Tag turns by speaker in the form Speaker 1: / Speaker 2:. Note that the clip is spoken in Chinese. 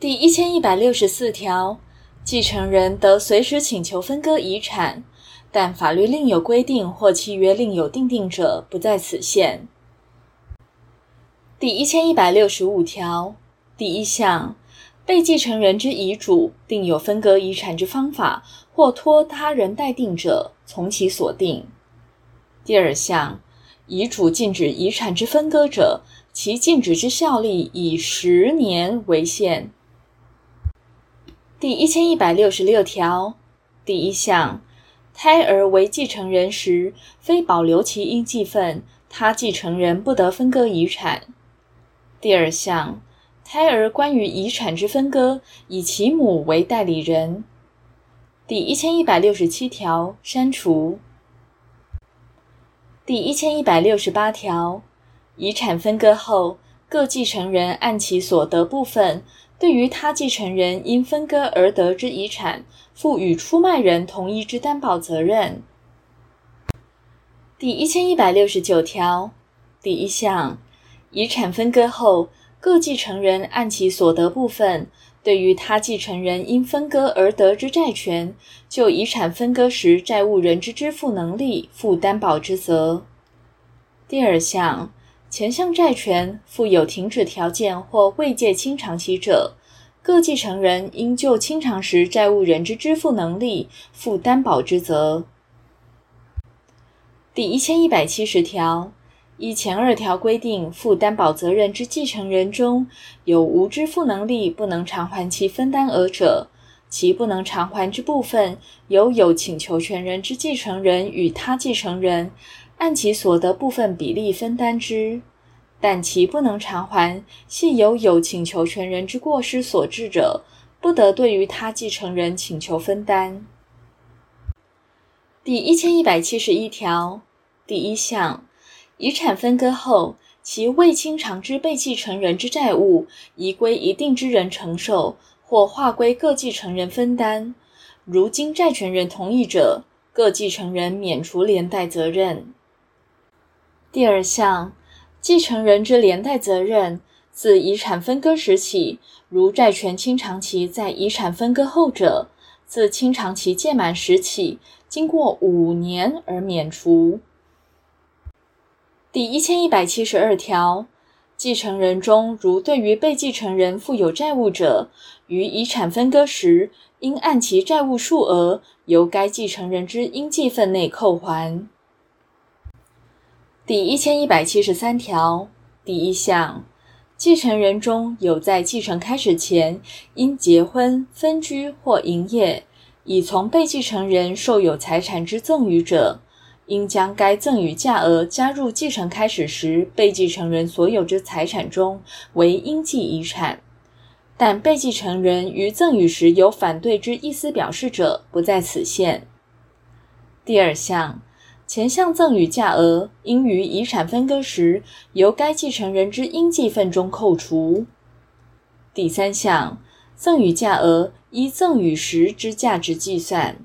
Speaker 1: 第一千一百六十四条，继承人得随时请求分割遗产，但法律另有规定或契约另有订定者，不在此限。第一千一百六十五条第一项，被继承人之遗嘱订有分割遗产之方法，或托他人代定者，从其所定。第二项，遗嘱禁止遗产之分割者，其禁止之效力以十年为限。第一千一百六十六条第一项，胎儿为继承人时，非保留其应继分，他继承人不得分割遗产。第二项，胎儿关于遗产之分割，以其母为代理人。第一千一百六十七条删除。第一千一百六十八条，遗产分割后，各继承人按其所得部分，对于他继承人因分割而得之遗产，负与出卖人同一之担保责任。第一千一百六十九条第一项，遗产分割后，各继承人按其所得部分，对于他继承人因分割而得之债权，就遗产分割时债务人之支付能力负担保之责。第二项，前项债权附有停止条件或未届清偿期者，各继承人应就清偿时债务人之支付能力负担保之责。第一千一百七十条。依前二条规定，负担保责任之继承人中有无支付能力不能偿还其分担额者，其不能偿还之部分，由有请求权人之继承人与他继承人按其所得部分比例分担之；但其不能偿还系由有请求权人之过失所致者，不得对于他继承人请求分担。第一千一百七十一条第一项。遗产分割后，其未清偿之被继承人之债务，移归一定之人承受，或划归各继承人分担。如经债权人同意者，各继承人免除连带责任。第二项，继承人之连带责任，自遗产分割时起，如债权清偿期在遗产分割后者，自清偿期届满时起，经过五年而免除。第一千一百七十二条，继承人中如对于被继承人负有债务者，于遗产分割时，应按其债务数额，由该继承人之应继分内扣还。第一千一百七十三条第一项，继承人中有在继承开始前，因结婚、分居或营业，已从被继承人受有财产之赠与者。应将该赠与价额加入继承开始时被继承人所有之财产中为应继遗产，但被继承人于赠与时有反对之意思表示者，不在此限。第二项，前项赠与价额应于遗产分割时由该继承人之应计份中扣除。第三项，赠与价额依赠与时之价值计算。